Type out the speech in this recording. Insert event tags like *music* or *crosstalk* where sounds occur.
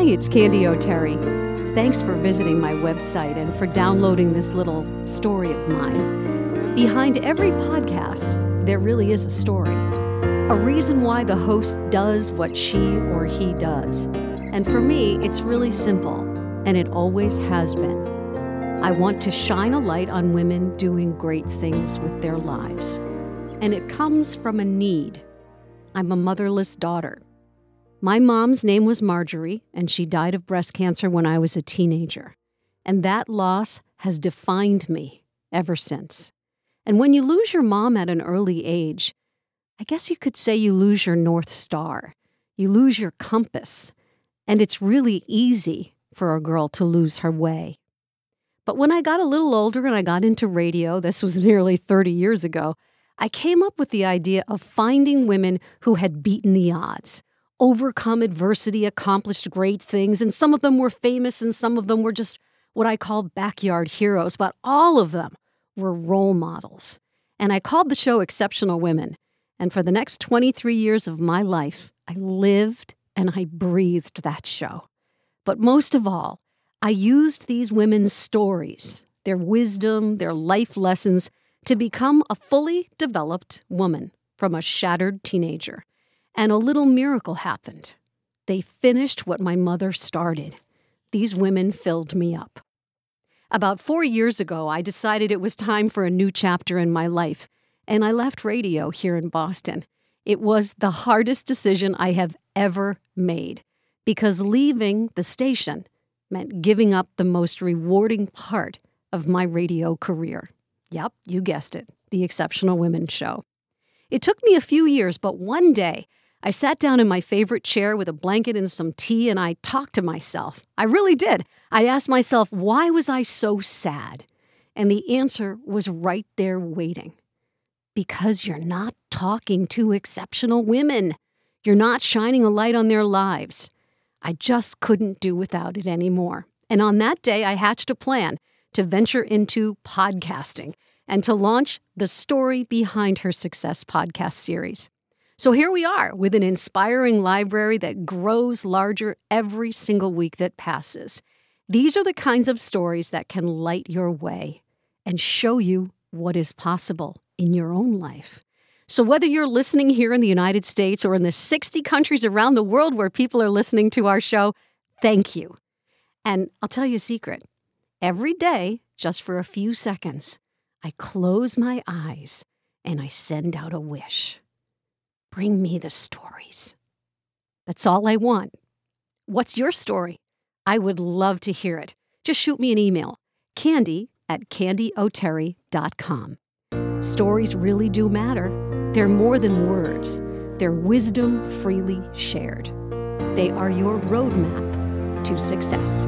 Hi, it's Candy O'Terry. Thanks for visiting my website and for downloading this little story of mine. Behind every podcast, there really is a story, a reason why the host does what she or he does. And for me, it's really simple, and it always has been. I want to shine a light on women doing great things with their lives. And it comes from a need. I'm a motherless daughter. My mom's name was Marjorie, and she died of breast cancer when I was a teenager. And that loss has defined me ever since. And when you lose your mom at an early age, I guess you could say you lose your North Star. You lose your compass. And it's really easy for a girl to lose her way. But when I got a little older and I got into radio, this was *laughs* nearly 30 years ago, I came up with the idea of finding women who had beaten the odds, overcome adversity, accomplished great things, and some of them were famous and some of them were just what I call backyard heroes, but all of them were role models. And I called the show Exceptional Women. And for the next 23 years of my life, I lived and I breathed that show. But most of all, I used these women's stories, their wisdom, their life lessons, to become a fully developed woman from a shattered teenager. And a little miracle happened. They finished what my mother started. These women filled me up. About four years ago, I decided it was time for a new chapter in my life, and I left radio here in Boston. It was the hardest decision I have ever made because leaving the station meant giving up the most rewarding part of my radio career. Yep, you guessed it, the Exceptional Women Show. It took me a few years, but one day I sat down in my favorite chair with a blanket and some tea and I talked to myself. I really did. I asked myself, why was I so sad? And the answer was right there waiting. Because you're not talking to exceptional women. You're not shining a light on their lives. I just couldn't do without it anymore. And on that day, I hatched a plan to venture into podcasting and to launch the story behind her success podcast series. So here we are with an inspiring library that grows larger every single week that passes. These are the kinds of stories that can light your way and show you what is possible in your own life. So, whether you're listening here in the United States or in the 60 countries around the world where people are listening to our show, thank you. And I'll tell you a secret every day, just for a few seconds, I close my eyes and I send out a wish. Bring me the stories. That's all I want. What's your story? I would love to hear it. Just shoot me an email candy at candyoterry.com. Stories really do matter. They're more than words, they're wisdom freely shared. They are your roadmap to success.